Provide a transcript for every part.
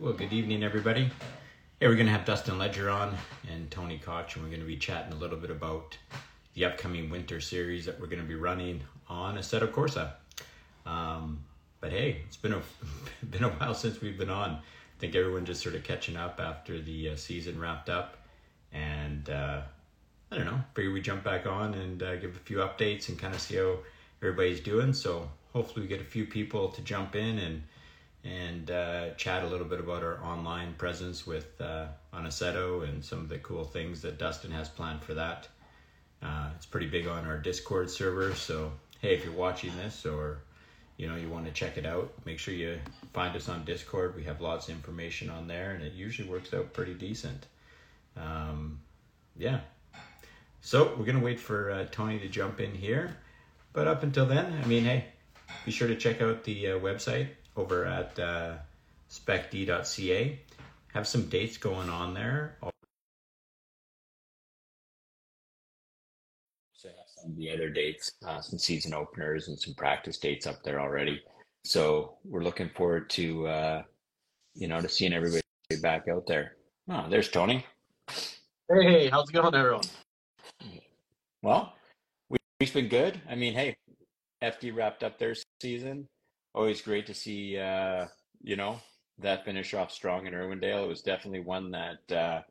Well, good evening, everybody. Hey, we're going to have Dustin Ledger on and Tony Koch, and we're going to be chatting a little bit about the upcoming winter series that we're going to be running on Assetto Corsa. Um, but hey, it's been a been a while since we've been on. I think everyone just sort of catching up after the uh, season wrapped up, and uh, I don't know. Figure we jump back on and uh, give a few updates and kind of see how everybody's doing. So hopefully we get a few people to jump in and and uh, chat a little bit about our online presence with uh, Assetto and some of the cool things that Dustin has planned for that. Uh, it's pretty big on our Discord server, so hey, if you're watching this or you know you want to check it out, make sure you find us on Discord. We have lots of information on there, and it usually works out pretty decent. Um, yeah. So we're gonna wait for uh, Tony to jump in here, but up until then, I mean, hey, be sure to check out the uh, website over at uh, specd.ca. Have some dates going on there. So some of the other dates, uh, some season openers and some practice dates up there already. So we're looking forward to uh, you know to seeing everybody back out there. Oh, there's Tony. Hey, how's it going, everyone? Well, we, we've been good. I mean, hey, FD wrapped up their season always great to see uh, you know that finish off strong in Irwindale. It was definitely one that uh,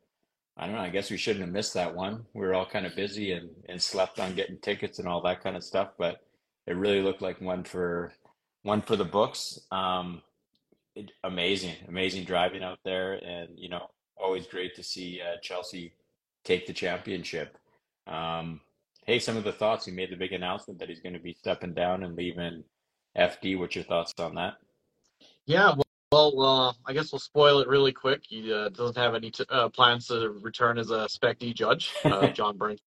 I don't know. I guess we shouldn't have missed that one. We were all kind of busy and and slept on getting tickets and all that kind of stuff, but it really looked like one for one for the books. Um, it, amazing, amazing driving out there, and you know, always great to see uh, Chelsie take the championship. Um, hey, some of the thoughts. He made the big announcement that he's going to be stepping down and leaving FD. What's your thoughts on that? Yeah, well, well uh, I guess we'll spoil it really quick. He uh, doesn't have any t- uh, plans to return as a Spec D judge. Uh, John Burns,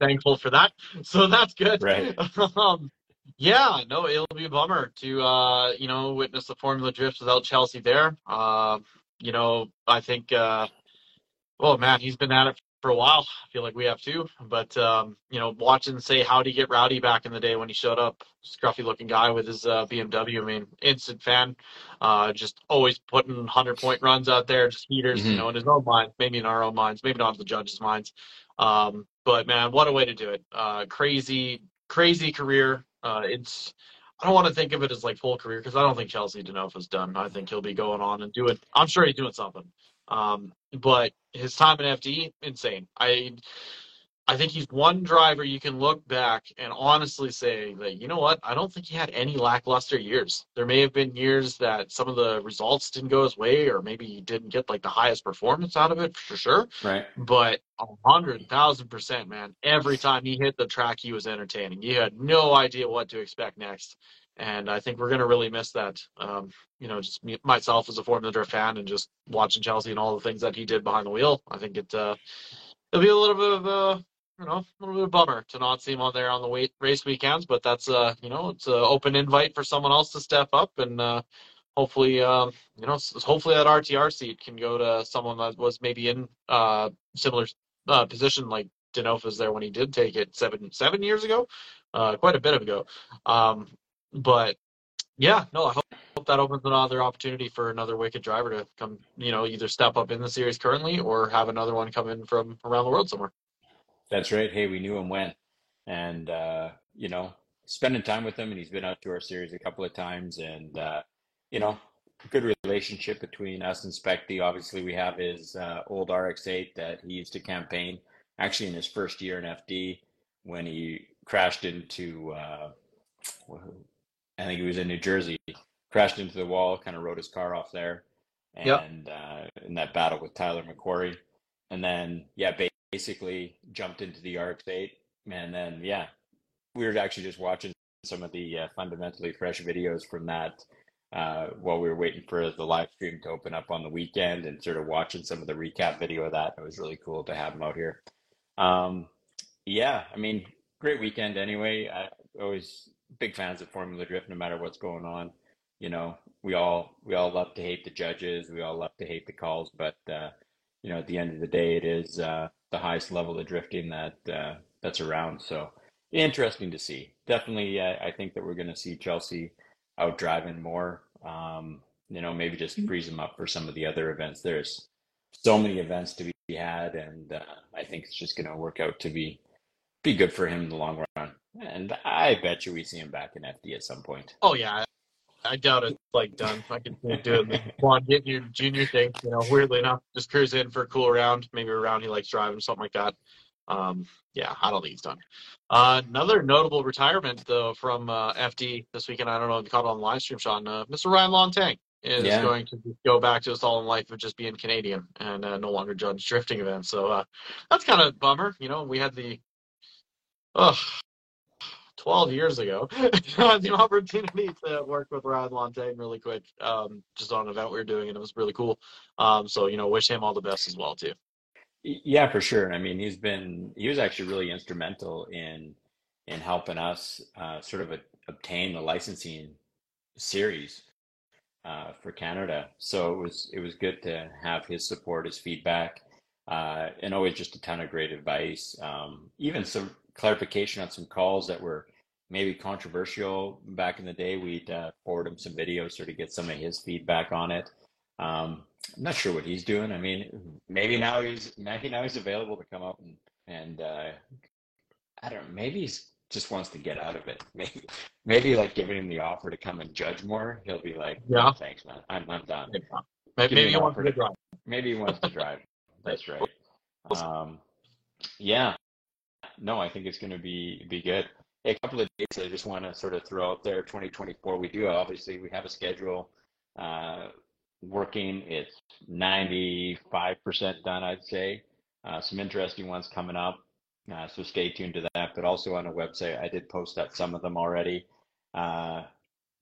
thankful for that. So that's good. Right. um, yeah, no, it'll be a bummer to uh, you know witness the Formula Drift without Chelsie there. Uh, you know, I think. Uh, oh man, he's been at it for a while. I feel like we have too. But um, you know, watching say how'd he get rowdy back in the day when he showed up, scruffy looking guy with his uh, BMW. I mean, instant fan. Uh, just always putting hundred point runs out there, just heaters. Mm-hmm. You know, in his own mind, maybe in our own minds, maybe not in the judges' minds. Um, but man, what a way to do it! Uh, crazy, crazy career. Uh, it's I don't want to think of it as like full career because I don't think Chelsie DeNofa's done. I think he'll be going on and doing. I'm sure he's doing something. Um, but his time in FD, insane. I I think he's one driver you can look back and honestly say that you know what I don't think he had any lackluster years. There may have been years that some of the results didn't go his way, or maybe he didn't get like the highest performance out of it for sure. Right. But a hundred thousand percent, man. Every time he hit the track, he was entertaining. You had no idea what to expect next and I think we're going to really miss that. Um, you know, just me, myself as a Drift fan, and just watching Chelsie and all the things that he did behind the wheel. I think it uh, it'll be a little bit of a you know a little bit of a bummer to not see him on there on the weight, race weekends. But that's uh you know it's an open invite for someone else to step up and. Uh, hopefully, um, you know, hopefully that RTR seat can go to someone that was maybe in uh, similar uh, position like DeNofa's there when he did take it seven seven years ago, uh, quite a bit ago. Um, but yeah, no, I hope, hope that opens another opportunity for another wicked driver to come, you know, either step up in the series currently or have another one come in from around the world somewhere. That's right. Hey, we knew him when, and uh, you know, spending time with him, and he's been out to our series a couple of times, and uh, you know, good relationship between us and Spec D. Obviously, we have his uh, old RX-8 that he used to campaign. Actually, in his first year in FD, when he crashed into uh, I think he was in New Jersey, crashed into the wall, kind of rode his car off there, and yep. uh, in that battle with Tyler McQuarrie, and then yeah, basically jumped into the RX-8, and then yeah, we were actually just watching some of the uh, fundamentally fresh videos from that uh, while we were waiting for the live stream to open up on the weekend, and sort of watching some of the recap video of that. It was really cool to have him out here. Um, yeah, I mean, great weekend anyway. I always big fans of Formula Drift, no matter what's going on. You know, we all we all love to hate the judges, we all love to hate the calls, but uh, you know, at the end of the day, it is uh, the highest level of drifting that uh, that's around. So interesting to see. Definitely, uh, I think that we're going to see Chelsie out driving more. Um, you know, maybe just frees him up for some of the other events. There's so many events to be had, and uh, I think it's just going to work out to be be good for him in the long run. And I bet you we see him back in FD at some point. Oh yeah, I doubt it's like done. I can do it. On, get your junior thing. You know, weirdly enough, just cruise in for a cool round, maybe a round he likes driving, something like that. Um, yeah, I don't think he's done. Uh, another notable retirement though from uh, FD this weekend. I don't know if you caught it on the live stream, Sean. Uh, Mr. Ryan Lanteigne is Yeah. going to go back to his all in life of just being Canadian and uh, no longer judge drifting events. So uh, that's kind of bummer. You know, we had the oh, 12 years ago the opportunity to work with Ryan Lanteigne really quick, um, just on an event we were doing, and it was really cool. Um, so you know, wish him all the best as well too. Yeah, for sure. I mean, he's been he was actually really instrumental in in helping us uh, sort of a, obtain the licensing series uh, for Canada. So it was it was good to have his support, his feedback, uh, and always just a ton of great advice. Um, even some clarification on some calls that were maybe controversial back in the day. We'd uh, forward him some videos sort of get some of his feedback on it. Um, I'm not sure what he's doing. I mean, maybe now he's maybe now he's available to come up and and uh, I don't know. Maybe he's just wants to get out of it. Maybe maybe like giving him the offer to come and judge more. He'll be like, Yeah. thanks, man. I'm I'm done. Maybe, maybe an you want offer to to- drive. Maybe he wants to drive. That's right. Um, yeah. No, I think it's going to be be good. A couple of dates I just want to sort of throw out there. 2024, we do obviously we have a schedule uh, working. It's 95% done, I'd say. Uh, some interesting ones coming up. Uh, so stay tuned to that. But also on a website, I did post up some of them already. Uh,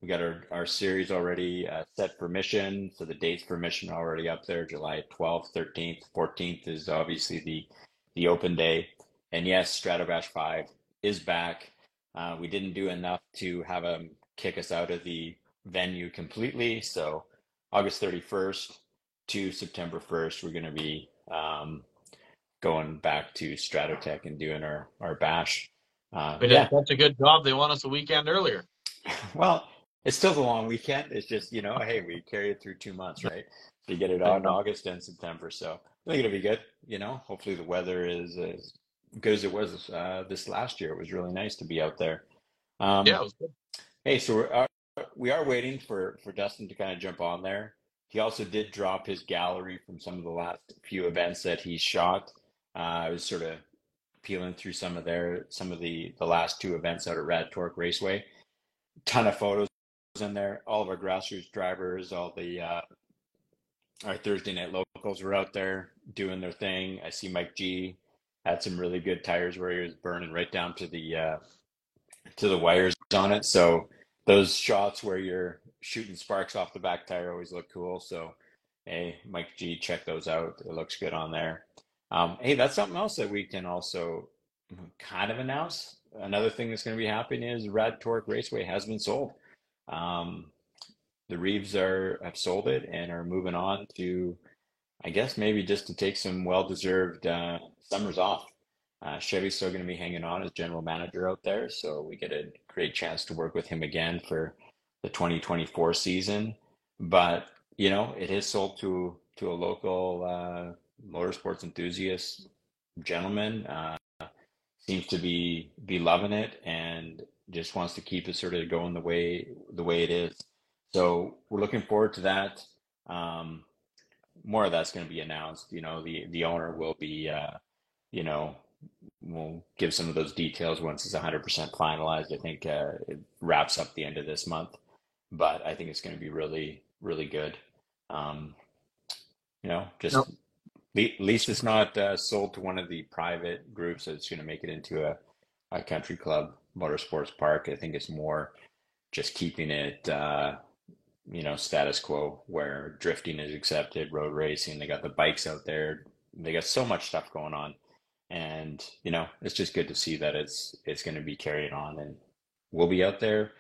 we got our, our series already uh, set for mission. So the dates for mission are already up there. July 12th, 13th, 14th is obviously the the open day. And yes, Stratobash 5 is back. Uh, we didn't do enough to have them kick us out of the venue completely. So August 31st to September 1st, we're going to be um, going back to Stratotech and doing our, our bash. Uh, We yeah, did such a good job. They want us a weekend earlier. well, it's still the long weekend. It's just, you know, hey, we carry it through two months, right? To get it out in August and September. So I think it'll be good. You know, hopefully the weather is as good as it was uh, this last year. It was really nice to be out there. Um, Yeah, it was good. Hey, so we're, uh, we are waiting for, for Dustin to kind of jump on there. He also did drop his gallery from some of the last few events that he shot. Uh, I was sort of peeling through some of their some of the the last two events out at Rad Torque Raceway. Ton of photos in there. All of our grassroots drivers, all the uh, our Thursday night locals were out there doing their thing. I see Mike G had some really good tires where he was burning right down to the uh, to the wires on it. So those shots where you're shooting sparks off the back tire always look cool. So hey, Mike G, check those out. It looks good on there. Um, hey, that's something else that we can also kind of announce. Another thing that's going to be happening is Rad Torque Raceway has been sold. Um, the Reeves are have sold it and are moving on to, I guess maybe just to take some well-deserved uh, summers off. Uh, Chevy's still going to be hanging on as general manager out there, so we get a great chance to work with him again for the 2024 season. But you know, it is sold to to a local uh, motorsports enthusiast gentleman. Uh, seems to be be loving it and just wants to keep it sort of going the way the way it is. So we're looking forward to that. Um, more of that's going to be announced. You know, the the owner will be, uh, you know, we'll give some of those details once it's 100% finalized. I think uh, it wraps up the end of this month, but I think it's going to be really, really good. Um, you know, just Nope. at least it's not uh, sold to one of the private groups that's going to make it into a, a country club motorsports park. I think it's more just keeping it, uh, you know, status quo where drifting is accepted, road racing. They got the bikes out there. They got so much stuff going on, and you know, it's just good to see that it's it's going to be carried on, and we'll be out there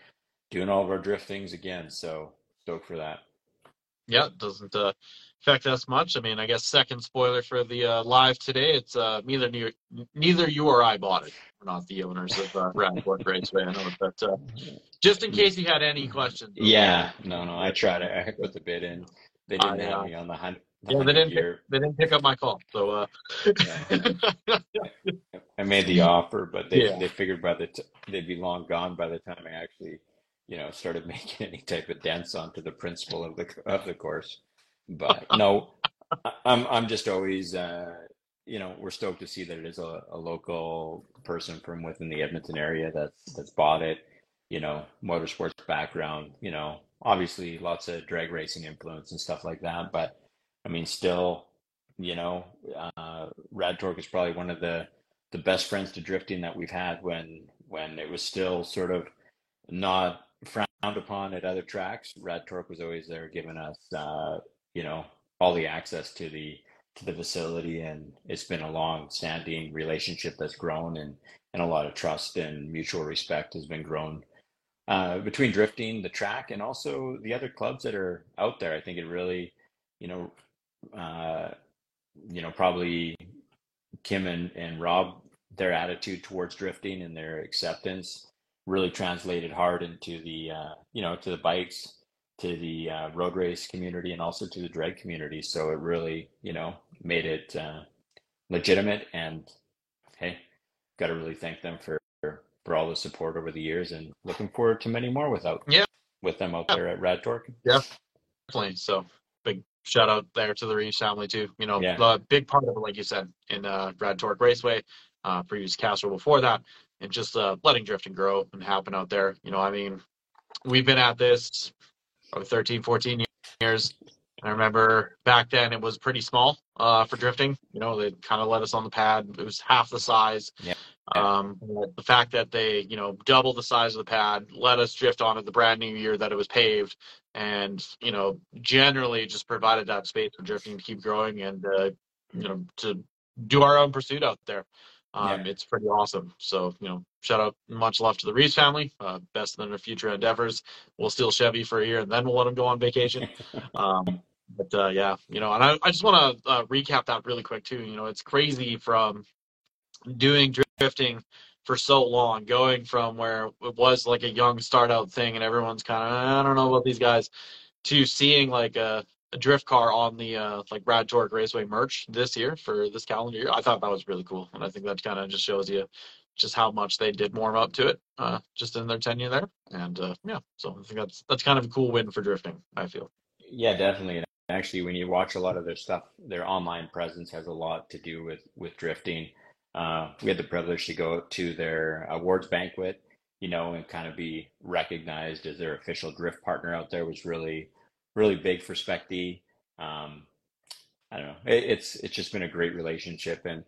doing all of our drift things again. So stoked for that. yeah, doesn't uh, affect us much. I mean, I guess second spoiler for the uh, live today. It's uh, neither neither neither you or I bought it. We're not the owners of uh, Rad Torque Raceway. I know, but uh, just in case you had any questions. Yeah, no, no, I tried. It. I put the bid in. They didn't have uh, me on the hunt. Yeah, they didn't. Pick, they didn't pick up my call. So uh, yeah. I made the offer, but they yeah. they figured by the t- they'd be long gone by the time I actually, you know, started making any type of dents onto the principal of the of the course. But no, I'm I'm just always uh, you know we're stoked to see that it is a, a local person from within the Edmonton area that's that's bought it. You know, motorsports background. You know, obviously lots of drag racing influence and stuff like that. But I mean, still, you know, uh, Rad Torque is probably one of the the best friends to drifting that we've had when when it was still sort of not frowned upon at other tracks. Rad Torque was always there, giving us uh, you know all the access to the to the facility and it's been a long standing relationship that's grown and and a lot of trust and mutual respect has been grown uh, between drifting the track and also the other clubs that are out there i think it really you know uh, you know probably kim and, and rob their attitude towards drifting and their acceptance really translated hard into the uh, you know to the bikes to the uh, road race community and also to the drag community. So it really, you know, made it uh, legitimate. And hey, got to really thank them for for all the support over the years, and looking forward to many more without yeah with them out there at Rad Torque. Yeah, definitely. So big shout out there to the Reeves family too. You know, yeah. a big part of it, like you said, in uh, Rad Torque Raceway, uh, previous Castrol before that, and just uh, letting drifting grow and happen out there. You know, I mean, we've been at this probably 13, 14 years. I remember back then it was pretty small uh, for drifting. You know, they kind of let us on the pad. It was half the size. Yeah. Um, the fact that they, you know, doubled the size of the pad, let us drift on it the brand new year that it was paved, and you know, generally just provided that space for drifting to keep growing and uh, you know to do our own pursuit out there. Um, yeah. It's pretty awesome. So, you know, shout out, much love to the Reeves family. Uh, best in their future endeavors. We'll steal Chevy for a year and then we'll let them go on vacation. um, but uh, yeah, you know, and I, I just want to uh, recap that really quick too. You know, it's crazy from doing drifting for so long, going from where it was like a young start out thing and everyone's kind of, I don't know about these guys, to seeing like a, a drift car on the uh, like Rad Torque Raceway merch this year for this calendar year. I thought that was really cool, and I think that kind of just shows you just how much they did warm up to it uh, just in their tenure there. And uh, yeah, so I think that's that's kind of a cool win for drifting. I feel. Yeah, definitely. Actually, when you watch a lot of their stuff, their online presence has a lot to do with with drifting. Uh, we had the privilege to go to their awards banquet, you know, and kind of be recognized as their official drift partner out there was really really big for Spec D. Um, I don't know. It, it's it's just been a great relationship, and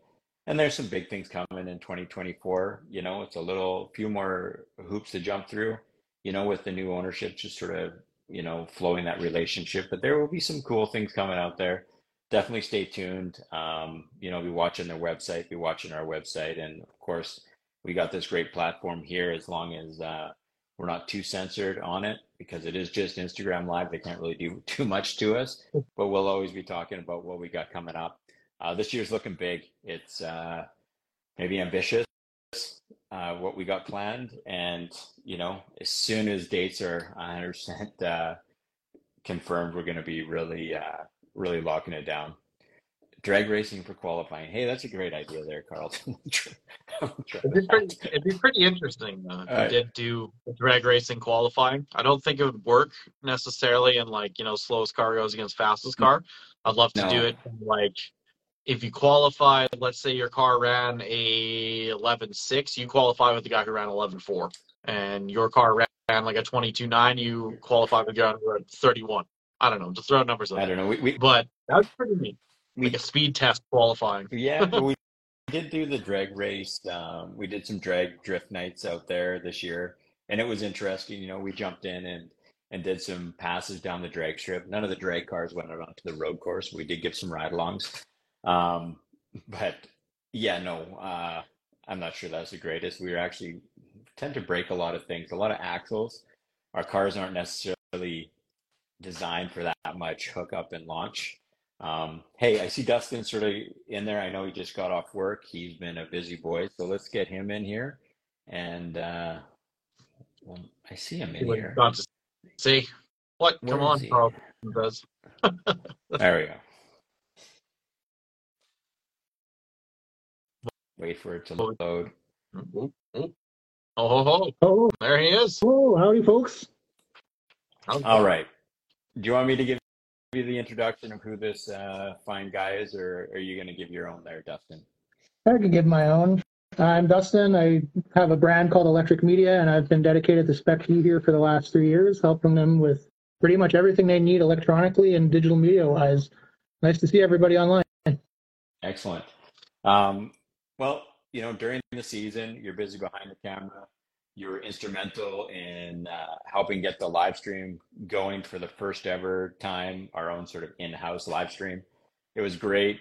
and there's some big things coming in 2024. You know, it's a little few more hoops to jump through. You know, with the new ownership, just sort of you know flowing that relationship. But there will be some cool things coming out there. Definitely stay tuned. Um, you know, be watching their website, be watching our website, and of course, we got this great platform here. As long as uh, we're not too censored on it because it is just Instagram Live. They can't really do too much to us, but we'll always be talking about what we got coming up. Uh, this year's looking big. It's uh, maybe ambitious, uh, what we got planned. And, you know, as soon as dates are 100% uh, confirmed, we're going to be really, uh, really locking it down drag racing for qualifying. Hey, that's a great idea there, Carlton. it'd, be pretty, it'd be pretty interesting uh, if right. did do drag racing qualifying. I don't think it would work necessarily in like you know slowest car goes against fastest car. I'd love to no. do it like if you qualify. Let's say your car ran a 11.6, you qualify with the guy who ran 11.4, and your car ran like a 22.9, you qualify with the guy who ran 31. I don't know, just throw numbers. Out. I don't know. We, we, but that's pretty neat we, like a speed test qualifying. Yeah, we did do the drag race. Um, we did some drag drift nights out there this year, and it was interesting. You know, we jumped in and and did some passes down the drag strip. None of the drag cars went out onto the road course. We did give some ride-alongs, um, but yeah, no, uh, I'm not sure that's the greatest. We actually tend to break a lot of things, a lot of axles. Our cars aren't necessarily designed for that much hookup and launch. Um, hey, I see Dustin sort of in there. I know he just got off work. He's been a busy boy, so let's get him in here. And uh, well, I see him in here. See what? Where Come on, Carl. there we go. Wait for it to load. Oh, oh, oh, oh. there he is. Oh, howdy, folks. All right. Do you want me to give you the introduction of who this uh, fine guy is, or are you going to give your own there, Dustin? I can give my own. I'm Dustin. I have a brand called Elektrik Media, and I've been dedicated to Spec here for the last three years, helping them with pretty much everything they need electronically and digital media wise. Nice to see everybody online. Excellent. Um, well, you know, during the season, you're busy behind the camera. You were instrumental in uh, helping get the live stream going for the first ever time, our own sort of in-house live stream. It was great.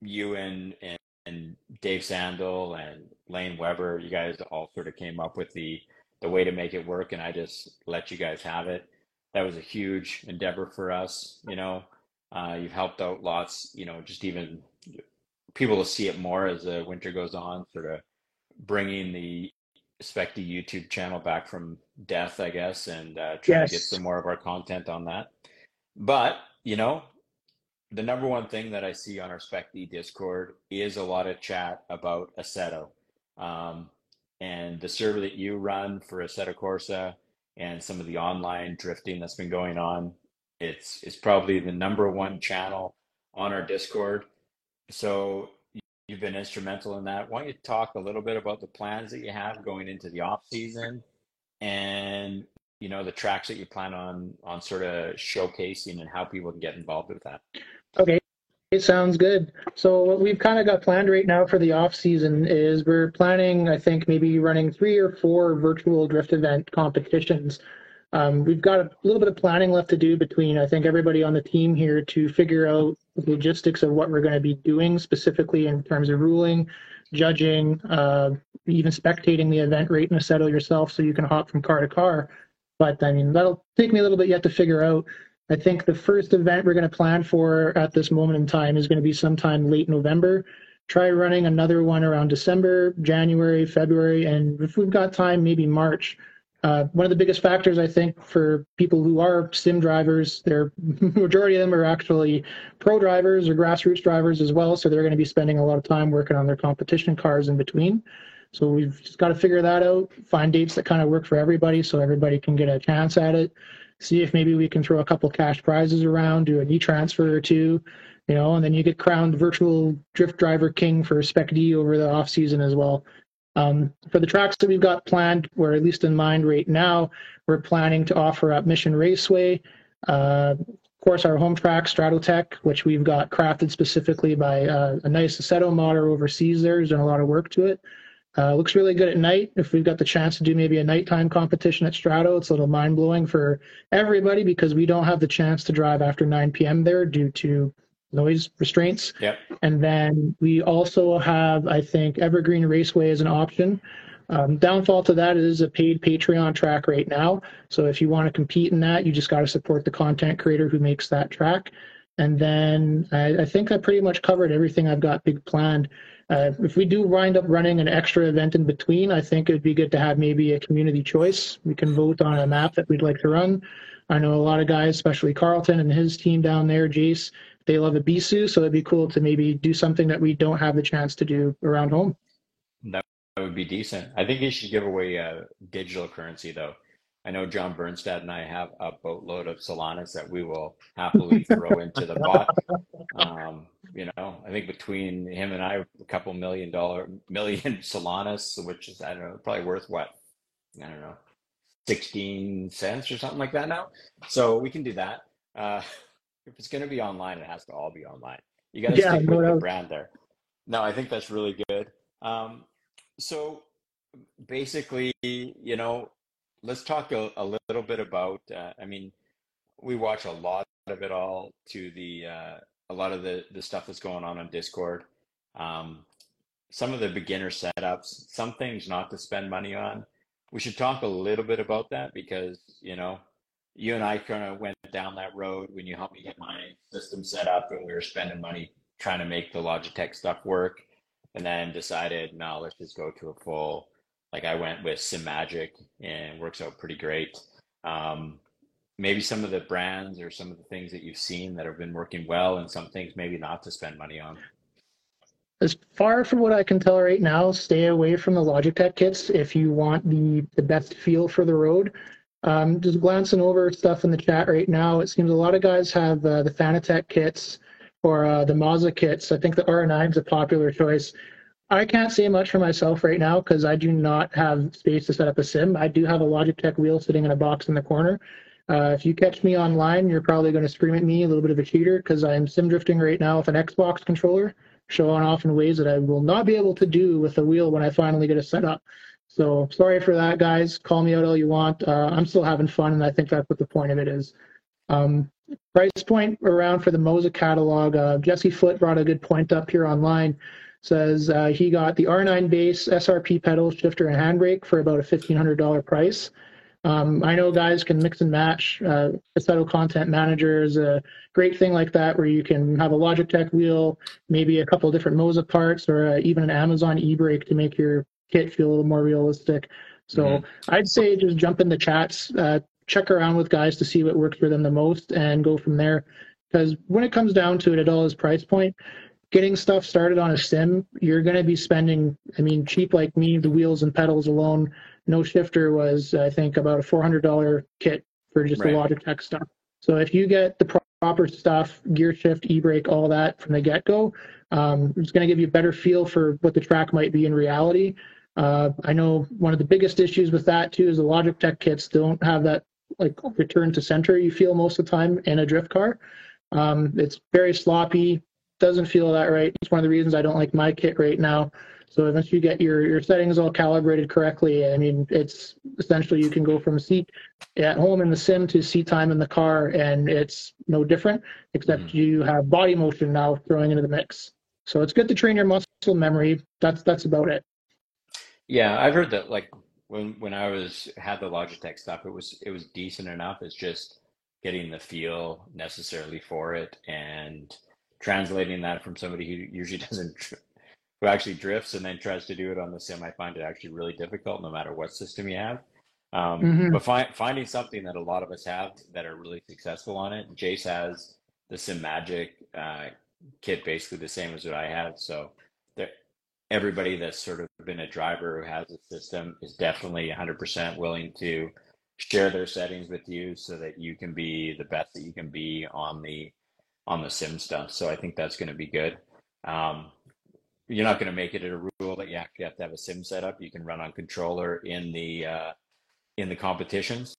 You and, and, and Dave Sandel and Lane Weber, you guys all sort of came up with the the way to make it work, and I just let you guys have it. That was a huge endeavor for us. You know, uh, you've helped out lots. You know, just even people will see it more as the winter goes on, sort of bringing the Spec D YouTube channel back from death, I guess, and uh, trying yes. to get some more of our content on that. But you know, the number one thing that I see on our Spec D Discord is a lot of chat about Assetto, um, and the server that you run for Assetto Corsa, and some of the online drifting that's been going on. It's it's probably the number one channel on our Discord so you've been instrumental in that. Why don't you talk a little bit about the plans that you have going into the off season and you know the tracks that you plan on on sort of showcasing and how people can get involved with that. Okay. It sounds good. So what we've kind of got planned right now for the off season is we're planning, I think, maybe running three or four virtual drift event competitions um, we've got a little bit of planning left to do between, I think, everybody on the team here to figure out the logistics of what we're going to be doing specifically in terms of ruling, judging, uh, even spectating the event rate in Assetto yourself so you can hop from car to car. But I mean, that'll take me a little bit yet to figure out. I think the first event we're going to plan for at this moment in time is going to be sometime late November. Try running another one around December, January, February, and if we've got time, maybe March uh, one of the biggest factors, I think, for people who are sim drivers, their majority of them are actually pro drivers or grassroots drivers as well. So they're going to be spending a lot of time working on their competition cars in between. So we've just got to figure that out, find dates that kind of work for everybody so everybody can get a chance at it. See if maybe we can throw a couple cash prizes around, do an e transfer or two, you know, and then you get crowned virtual drift driver king for Spec D over the off season as well. Um, for the tracks that we've got planned, or at least in mind right now, we're planning to offer up Mission Raceway, uh, of course, our home track, Stratotech, which we've got crafted specifically by uh, a nice Assetto modder overseas there, who's done a lot of work to it. Uh, looks really good at night. If we've got the chance to do maybe a nighttime competition at Strato, it's a little mind blowing for everybody because we don't have the chance to drive after 9 p.m. there due to noise restraints. Yep. And then we also have, I think, Evergreen Raceway as an option. Um, downfall to that is a paid Patreon track right now. So if you want to compete in that, you just got to support the content creator who makes that track. And then I, I, think I pretty much covered everything I've got big planned. Uh, if we do wind up running an extra event in between, I think it'd be good to have maybe a community choice. We can vote on a map that we'd like to run. I know a lot of guys, especially Carlton and his team down there, Jace, they love Ebisu, so it'd be cool to maybe do something that we don't have the chance to do around home. That would be decent. I think you should give away a digital currency though. I know John Bernstad and I have a boatload of Solanas that we will happily throw into the pot. Um, you know, I think between him and I, a couple million dollar million Solanas, which is I don't know, probably worth what I don't know, sixteen cents or something like that now. So we can do that. Uh, if it's going to be online, it has to all be online. You got to yeah, stick with the brand there. No, I think that's really good. Um, so basically, you know, let's talk a, a little bit about. Uh, I mean, we watch a lot of it all to the uh, a lot of the the stuff that's going on on Discord. Um, some of the beginner setups, some things not to spend money on. We should talk a little bit about that because you know you and I kind of went down that road when you helped me get my system set up, and we were spending money trying to make the Logitech stuff work, and then decided, no, let's just go to a full. Like I went with Simagic, and works out pretty great. Um, maybe some of the brands or some of the things that you've seen that have been working well, and some things maybe not to spend money on. As far from what I can tell right now, stay away from the Logitech kits if you want the, the best feel for the road. Um, just glancing over stuff in the chat right now, it seems a lot of guys have uh, the Fanatec kits or uh, the Moza kits. I think the R9 is a popular choice. I can't say much for myself right now because I do not have space to set up a sim. I do have a Logitech wheel sitting in a box in the corner. Uh, if you catch me online, you're probably going to scream at me a little bit of a cheater because I'm sim drifting right now with an Xbox controller showing off in ways that I will not be able to do with the wheel when I finally get it set up. So sorry for that, guys. Call me out all you want. Uh, I'm still having fun, and I think that's what the point of it is. Um, price point around for the Moza catalog. Uh, Jesse Foot brought a good point up here online. Says uh, he got the R9 base, SRP pedal, shifter, and handbrake for about a $1,500 price. Um, I know guys can mix and match. Uh, Assetto Content Manager is a great thing like that, where you can have a Logitech wheel, maybe a couple different Moza parts, or uh, even an Amazon e-brake to make your kit feel a little more realistic. So mm-hmm. I'd say just jump in the chats, uh, check around with guys to see what works for them the most, and go from there. Because when it comes down to it, at all his price point, getting stuff started on a sim, you're going to be spending. I mean, cheap like me, the wheels and pedals alone no shifter was I think about a four hundred dollar kit for just right. the Logitech stuff. So if you get the proper stuff, gear shift, e-brake, all that from the get-go, um, it's going to give you a better feel for what the track might be in reality. Uh, I know one of the biggest issues with that too is the Logitech kits don't have that like return to center you feel most of the time in a drift car. Um, it's very sloppy, doesn't feel that right. It's one of the reasons I don't like my kit right now. So once you get your, your settings all calibrated correctly, I mean, it's essentially you can go from seat at home in the sim to seat time in the car, and it's no different, except mm. you have body motion now throwing into the mix. So it's good to train your muscle memory. That's that's about it. Yeah, I've heard that like when when I was had the Logitech stuff, it was it was decent enough. It's just getting the feel necessarily for it and translating that from somebody who usually doesn't who actually drifts and then tries to do it on the sim, I find it actually really difficult no matter what system you have. Um, mm-hmm. But fi- finding something that a lot of us have that are really successful on it. Jace has the Simagic uh, kit, basically the same as what I have. So everybody that's sort of been a driver who has a system is definitely 100% willing to share their settings with you so that you can be the best that you can be on the on the sim stuff. So I think that's going to be good. Um, you're not going to make it a rule that you actually have to have a sim setup. You can run on controller in the uh, in the competitions.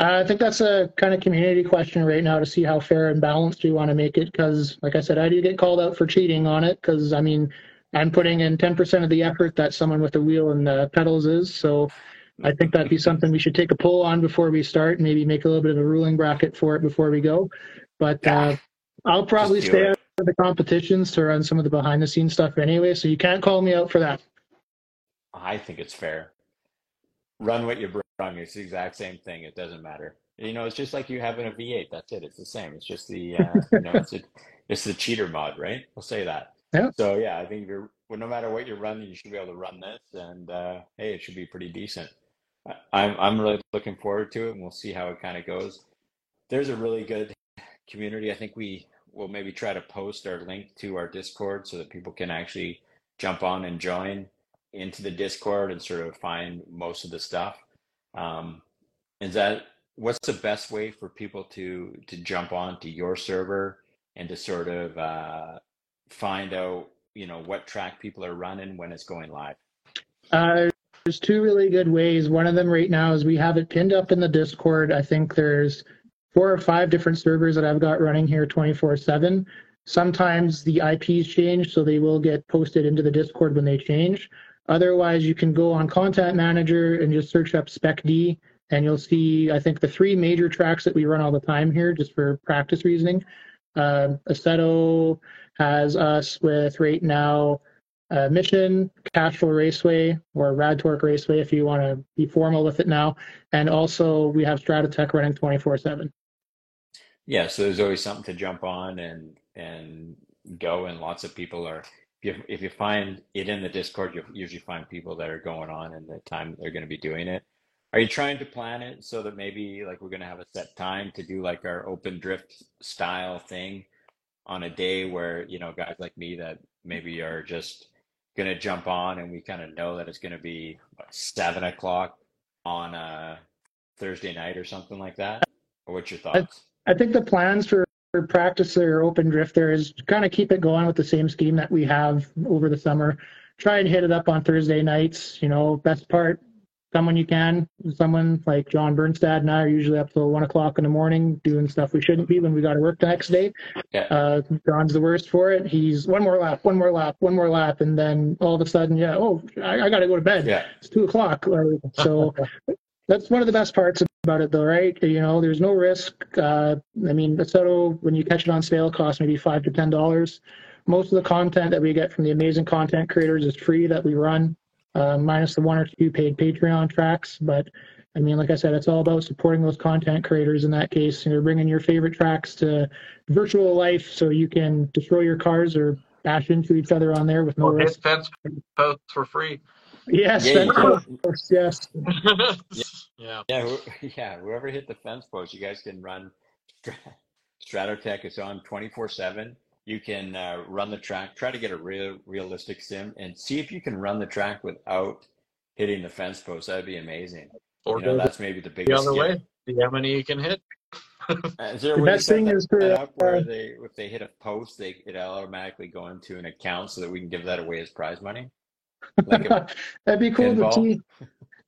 I think that's a kind of community question right now to see how fair and balanced you want to make it. Because, like I said, I do get called out for cheating on it. Because I mean, I'm putting in 10% of the effort that someone with a wheel and the pedals is. So I think that'd be something we should take a poll on before we start. and Maybe make a little bit of a ruling bracket for it before we go. But uh, I'll probably stay for the competitions to run some of the behind the scenes stuff anyway, so you can't call me out for that. I think it's fair. Run what you bring. It's the exact same thing. It doesn't matter. You know, it's just like you having a V8. That's it. It's the same. It's just the uh, you know, it's a, it's the cheater mod, right? We'll say that. Yeah. So yeah, I think you're well, no matter what you're running, you should be able to run this, and uh, hey, it should be pretty decent. I'm I'm really looking forward to it, and we'll see how it kind of goes. There's a really good community. I think we'll maybe try to post our link to our Discord so that people can actually jump on and join into the Discord and sort of find most of the stuff. Um, is that what's the best way for people to to jump on to your server and to sort of uh, find out you know what track people are running when it's going live? Uh, there's two really good ways. One of them right now is we have it pinned up in the Discord. I think there's four or five different servers that I've got running here 24 7. Sometimes the IPs change, so they will get posted into the Discord when they change. Otherwise, you can go on Content Manager and just search up SpecD, and you'll see, I think, the three major tracks that we run all the time here, just for practice reasoning. Uh, Assetto has us with right now uh, Mission, Castrol Raceway, or Rad Torque Raceway if you want to be formal with it now. And also, we have Stratotech running 24 7. Yeah, so there's always something to jump on and and go, and lots of people are. If you, if you find it in the Discord, you'll usually find people that are going on and the time they're going to be doing it. Are you trying to plan it so that maybe like we're going to have a set time to do like our open drift style thing on a day where, you know, guys like me that maybe are just going to jump on and we kind of know that it's going to be what, seven o'clock on a Thursday night or something like that? Or what's your thoughts? I, I think the plans for practice or open drift there is kind of keep it going with the same scheme that we have over the summer. Try and hit it up on Thursday nights. You know, best part someone you can. Someone like John Bernstad and I are usually up till one o'clock in the morning doing stuff we shouldn't be when we got to work the next day. Yeah. Uh, John's the worst for it. He's one more lap, one more lap, one more lap, and then all of a sudden, yeah, oh, I, I got to go to bed. Yeah. It's two o'clock. So that's one of the best parts about it, though, right? You know, there's no risk. Uh, I mean, Assetto, when you catch it on sale, costs maybe five to ten dollars. Most of the content that we get from the amazing content creators is free that we run uh, minus the one or two paid Patreon tracks. But I mean, like I said, it's all about supporting those content creators. In that case, you're bringing your favorite tracks to virtual life, so you can destroy your cars or bash into each other on there with no Well, risk. posts for free. Yes, Yeah, you fence can- posts, yes. yeah. Yeah, who, yeah. Whoever hit the fence post, you guys can run. Strat- Stratotech is on 24 seven. You can uh, run the track. Try to get a real realistic sim and see if you can run the track without hitting the fence post. That'd be amazing. Or You know, go that's maybe the the biggest. other skill. way. See how many you can hit. Uh, Is there a The way to best set thing that is for, that up where uh, they, if they hit a post, they it'll automatically go into an account so that we can give that away as prize money? Like That'd be cool to see.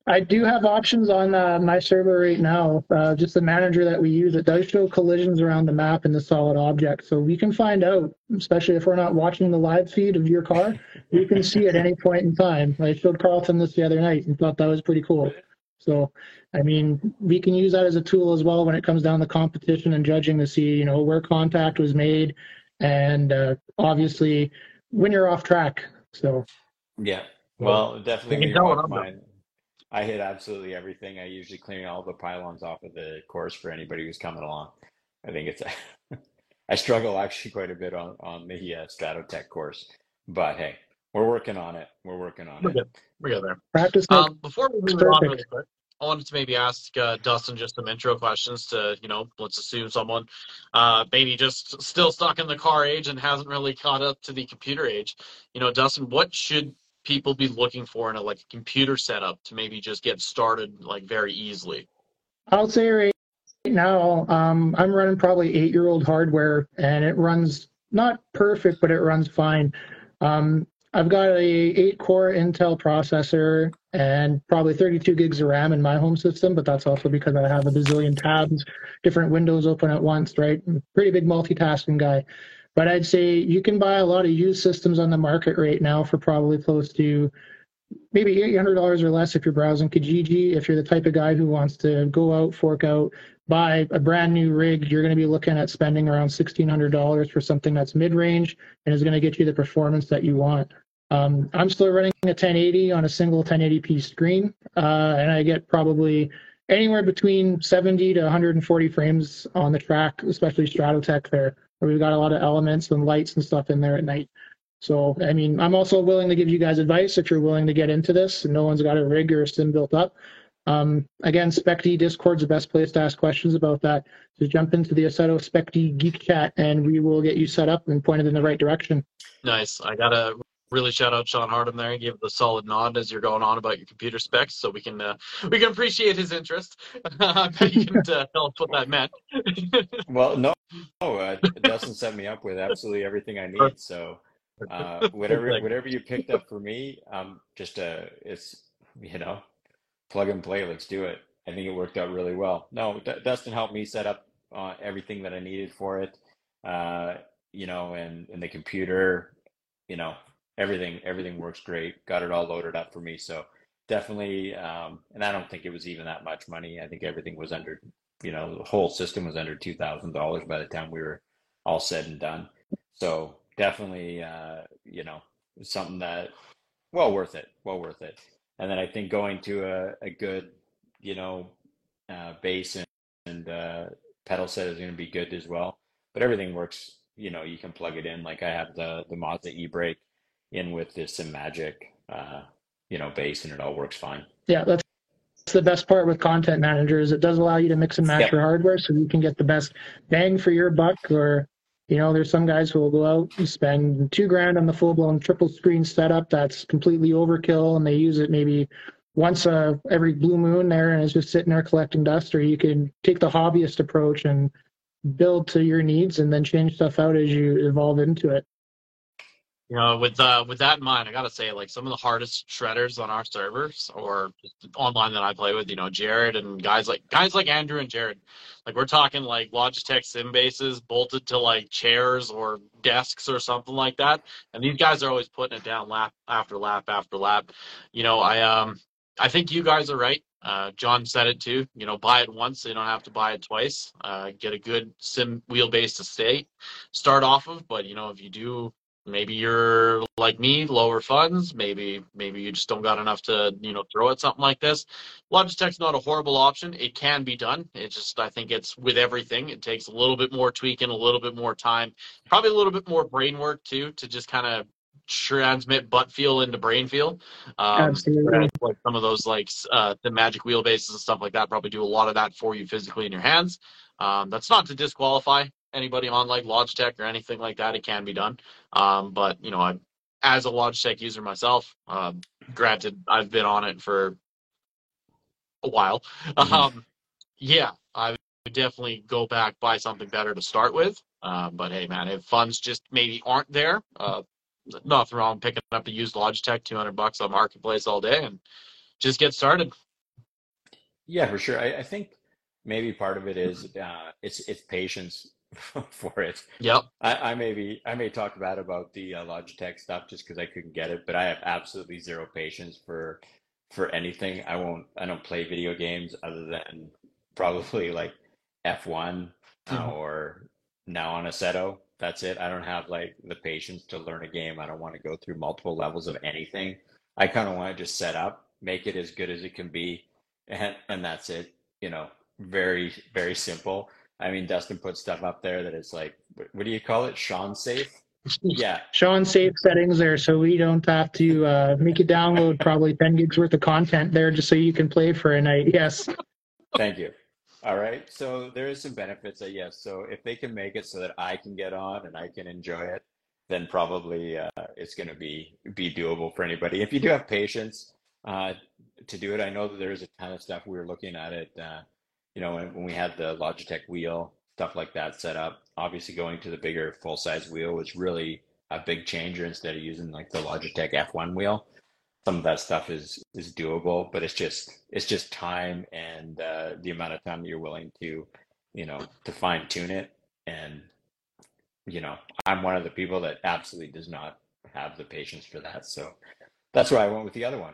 I do have options on uh, my server right now. Uh, just the manager that we use, it does show collisions around the map and the solid object. So we can find out, especially if we're not watching the live feed of your car, we can see at any point in time. I showed Carlton this the other night and thought that was pretty cool. So, I mean, we can use that as a tool as well when it comes down to competition and judging to see, you know, where contact was made and uh, obviously when you're off track. So, Yeah. Well, definitely. can when tell you're when off I'm done. mine, I hit absolutely everything. I usually clean all the pylons off of the course for anybody who's coming along. I think it's. I struggle actually quite a bit on on the uh, Stratotech course, but hey, we're working on it. We're working on We're it. good. We go there. practice makes Um, before we move it on perfect. really quick, I wanted to maybe ask uh, Dustin just some intro questions to, you know, let's assume someone uh, maybe just still stuck in the car age and hasn't really caught up to the computer age. You know, Dustin, what should people be looking for in a like computer setup to maybe just get started like very easily? I'll say right now, um, I'm running probably eight year old hardware and it runs not perfect, but it runs fine. Um, I've got a eight core Intel processor and probably 32 gigs of RAM in my home system, but that's also because I have a bazillion tabs, different windows open at once, right? I'm pretty big multitasking guy. But I'd say you can buy a lot of used systems on the market right now for probably close to maybe $800 or less if you're browsing Kijiji. If you're the type of guy who wants to go out, fork out, buy a brand new rig, you're going to be looking at spending around $1,600 for something that's mid range and is going to get you the performance that you want. Um, I'm still running a 1080 on a single 1080p screen, uh, and I get probably anywhere between 70 to 140 frames on the track, especially Stratotech there, where we've got a lot of elements and lights and stuff in there at night. So, I mean, I'm also willing to give you guys advice if you're willing to get into this no one's got a rig or a sim built up. Um, again, Spec D Discord's the best place to ask questions about that. Just jump into the Assetto Spec D Geek Chat and we will get you set up and pointed in the right direction. Nice. I gotta really shout out Sean Hardam there. He gave the solid nod as you're going on about your computer specs, so we can uh, we can appreciate his interest. I bet you can uh, tell us what that meant. Well, no, no, uh, Dustin set me up with absolutely everything I need. So, uh, whatever whatever you picked up for me, um, just uh, it's you know, plug and play. Let's do it. I think it worked out really well. No, D- Dustin helped me set up uh, everything that I needed for it. Uh, you know, and and the computer, you know, everything everything works great. Got it all loaded up for me. So definitely, um, and I don't think it was even that much money. I think everything was under, you know, the whole system was under two thousand dollars by the time we were all said and done. So definitely, uh, you know, something that well worth it, well worth it. And then I think going to a, a good, you know, uh, base and, and uh, pedal set is going to be good as well. But everything works. You know, you can plug it in. Like I have the the Mazda e-brake in with this Simagic, uh, you know, base, and it all works fine. Yeah, that's the best part with Content Manager is it does allow you to mix and match Yep. your hardware, so you can get the best bang for your buck. Or, you know, there's some guys who will go out and spend two grand on the full blown triple screen setup that's completely overkill, and they use it maybe once uh, every blue moon there, and it's just sitting there collecting dust. Or you can take the hobbyist approach and build to your needs, and then change stuff out as you evolve into it. You know, with uh, with that in mind, I gotta say, like some of the hardest shredders on our servers or online that I play with, you know, Jared and guys like guys like Andrew and Jared, like we're talking like Logitech sim bases bolted to like chairs or desks or something like that, and these guys are always putting it down lap after lap after lap. You know, I um I think you guys are right. Uh, John said it too. You know, buy it once, so you don't have to buy it twice. Uh, get a good sim wheelbase to stay start off of, but you know, if you do maybe you're like me lower funds. Maybe maybe you just don't got enough to you know throw at something like this. Logitech's not a horrible option. It can be done. It just i think it's with everything it takes a little bit more tweaking a little bit more time probably a little bit more brain work too to just kind of transmit butt feel into brain feel. Um, Absolutely. like some of those like uh, Simagic wheelbases and stuff like that probably do a lot of that for you physically in your hands. Um, that's not to disqualify anybody on like Logitech or anything like that. It can be done. Um, but you know, I, as a Logitech user myself, um, granted, I've been on it for a while. Mhm. Um, yeah, I would definitely go back buy something better to start with. Uh, but hey, man, if funds just maybe aren't there, uh, nothing wrong picking up a used Logitech, two hundred bucks on Marketplace all day, and just get started. Yeah, for sure. I, I think maybe part of it is uh, it's it's patience for it. Yep. I, I may be I may talk bad about the uh, Logitech stuff just because I couldn't get it, but I have absolutely zero patience for for anything. I won't. I don't play video games other than probably like F1 uh, Mhm. or now on Assetto. That's it. I don't have like the patience to learn a game. I don't want to go through multiple levels of anything. I kind of want to just set up, make it as good as it can be, and and that's it. You know, very very simple. I mean, Dustin put stuff up there that is like, what do you call it? Sean safe? Yeah, Sean safe settings there so we don't have to uh, make you download probably 10 gigs worth of content there just so you can play for a night. Yes. thank you. All right. So there is some benefits, I guess. So if they can make it so that I can get on and I can enjoy it, then probably uh, it's going to be be doable for anybody. If you do have patience uh, to do it, I know that there's a ton of stuff we were looking at it. Uh, you know, when, when we had the Logitech wheel, stuff like that set up. Obviously, going to the bigger full size wheel was really a big changer instead of using like the Logitech F1 wheel. Some of that stuff is is doable, but it's just it's just time and uh, the amount of time that you're willing to, you know, to fine tune it. And you know, I'm one of the people that absolutely does not have the patience for that. So that's why I went with the other one.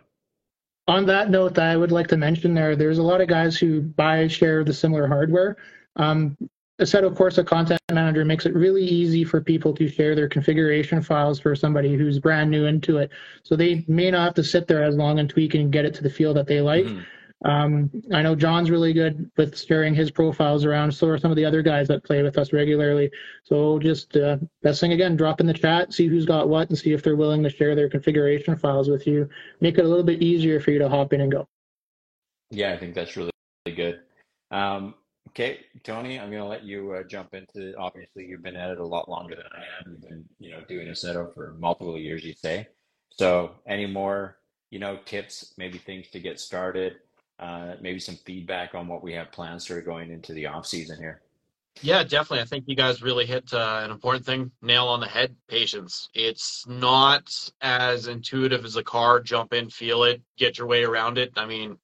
On that note, I would like to mention there, there's a lot of guys who buy, share the similar hardware. Um, Assetto Corsa Content Manager makes it really easy for people to share their configuration files for somebody who's brand new into it. So they may not have to sit there as long and tweak and get it to the feel that they like. Mhm. Um, I know John's really good with sharing his profiles around. So are some of the other guys that play with us regularly. So just uh, best thing again, drop in the chat, see who's got what, and see if they're willing to share their configuration files with you. Make it a little bit easier for you to hop in and go. Yeah, I think that's really, really good. Um, okay, Tony, I'm going to let you uh, jump into. Obviously, you've been at it a lot longer than I have. You've been, you know, doing a setup for multiple years, you say. So, any more, you know, tips, maybe things to get started, uh, maybe some feedback on what we have plans for going into the off season here. Yeah, definitely. I think you guys really hit uh, an important thing, nail on the head, patience. It's not as intuitive as a car, jump in, feel it, get your way around it. I mean,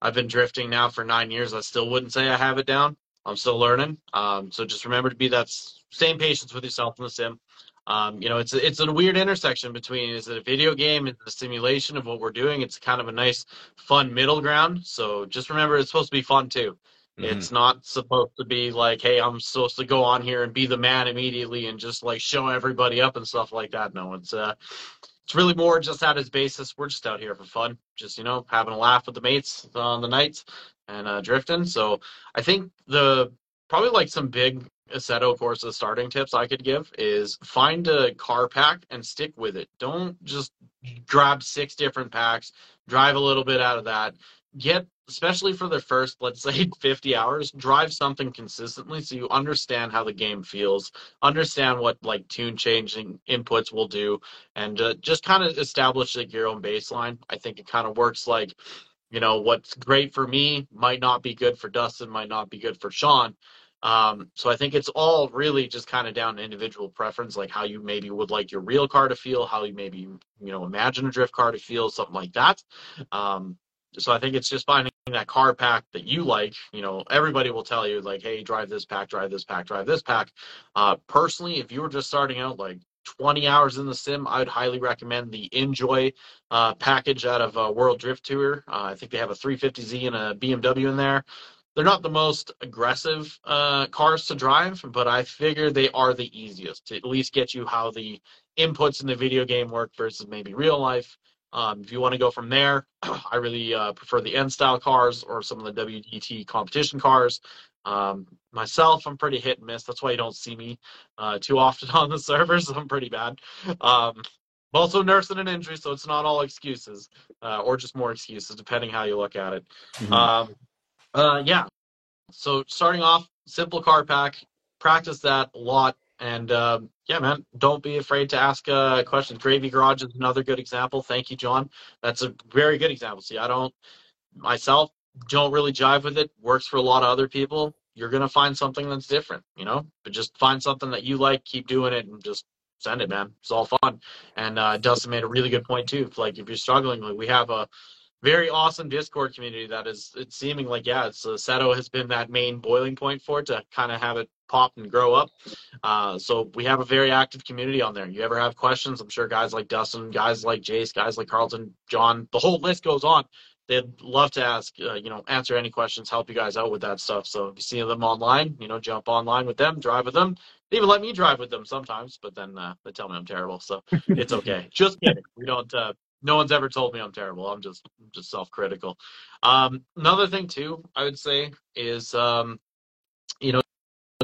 I've been drifting now for nine years. I still wouldn't say I have it down. I'm still learning. Um, so just remember to be that same patience with yourself in the sim. Um, you know, it's a, it's a weird intersection between is it a video game, is a simulation of what we're doing? It's kind of a nice, fun middle ground. So just remember, it's supposed to be fun too. Mhm. It's not supposed to be like, hey, I'm supposed to go on here and be the man immediately and just like show everybody up and stuff like that. No, it's uh, it's really more just at its basis. We're just out here for fun, just you know, having a laugh with the mates on the nights and uh, drifting. So I think the probably like some big Assetto Corsa starting tips I could give is find a car pack and stick with it. Don't just grab six different packs, drive a little bit out of that. Get especially for the first, let's say 50 hours, drive something consistently so you understand how the game feels, understand what like tune changing inputs will do, and uh, just kind of establish like your own baseline. I think it kind of works like, you know, what's great for me might not be good for Dustin, might not be good for Sean. Um, so I think it's all really just kind of down to individual preference, like how you maybe would like your real car to feel, how you maybe you know imagine a drift car to feel, something like that. Um, so I think it's just finding that car pack that you like. You know, everybody will tell you like, hey, drive this pack, drive this pack, drive this pack. Uh, personally, if you were just starting out like 20 hours in the sim, I would highly recommend the Enjoy uh, package out of uh, World Drift Tour. Uh, I think they have a 350Z and a BMW in there. They're not the most aggressive uh, cars to drive, but I figure they are the easiest to at least get you how the inputs in the video game work versus maybe real life. Um, if you want to go from there, I really uh, prefer the N style cars or some of the WDT competition cars. Um, myself, I'm pretty hit and miss. That's why you don't see me uh, too often on the servers. I'm pretty bad. Um, also nursing an injury, so it's not all excuses, uh, or just more excuses, depending how you look at it. Mm-hmm. Um, uh, yeah. So starting off, simple card pack. Practice that a lot, and um, yeah, man, don't be afraid to ask uh, questions. Gravy Garage is another good example. Thank you, John. That's a very good example. See, I don't myself don't really jive with it. Works for a lot of other people. You're gonna find something that's different, you know. But just find something that you like, keep doing it, and just send it, man. It's all fun. And uh, Dustin made a really good point too. Like if you're struggling, like we have a very awesome Discord community that is it's seeming like yeah, it's uh, Assetto has been that main boiling point for it to kind of have it pop and grow up. Uh, so we have a very active community on there. You ever have questions? I'm sure guys like Dustin, guys like Jace, guys like Carlton, John, the whole list goes on. They'd love to ask, uh, you know, answer any questions, help you guys out with that stuff. So if you see them online, you know, jump online with them, drive with them. They even let me drive with them sometimes, but then uh, they tell me I'm terrible, so it's okay. Just kidding. We don't uh, no one's ever told me I'm terrible. I'm just just self-critical. Um, another thing too, I would say is um, you know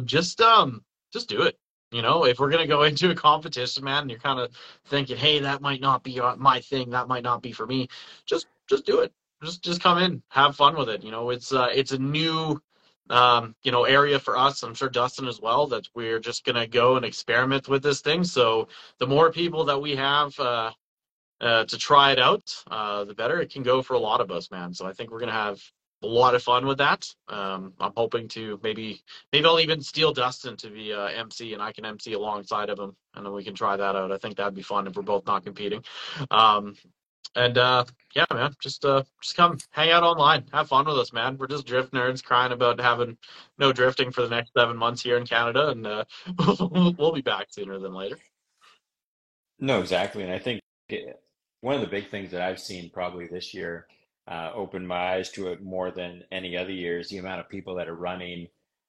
just um just do it. You know, if we're gonna go into a competition, man, and you're kind of thinking, hey, that might not be my thing, that might not be for me. Just just do it. Just just come in, have fun with it. You know, it's uh, it's a new um, you know, area for us. I'm sure Dustin as well. That we're just gonna go and experiment with this thing. So the more people that we have, uh, uh, to try it out, uh, the better it can go for a lot of us, man. So I think we're gonna have a lot of fun with that. Um, I'm hoping to maybe maybe I'll even steal Dustin to be uh, MC and I can MC alongside of him, and then we can try that out. I think that'd be fun if we're both not competing. Um, and uh, yeah, man, just uh, just come hang out online, have fun with us, man. We're just drift nerds crying about having no drifting for the next seven months here in Canada, and uh, we'll be back sooner than later. No, exactly, and I think one of the big things that I've seen probably this year uh, opened my eyes to it more than any other years. The amount of people that are running,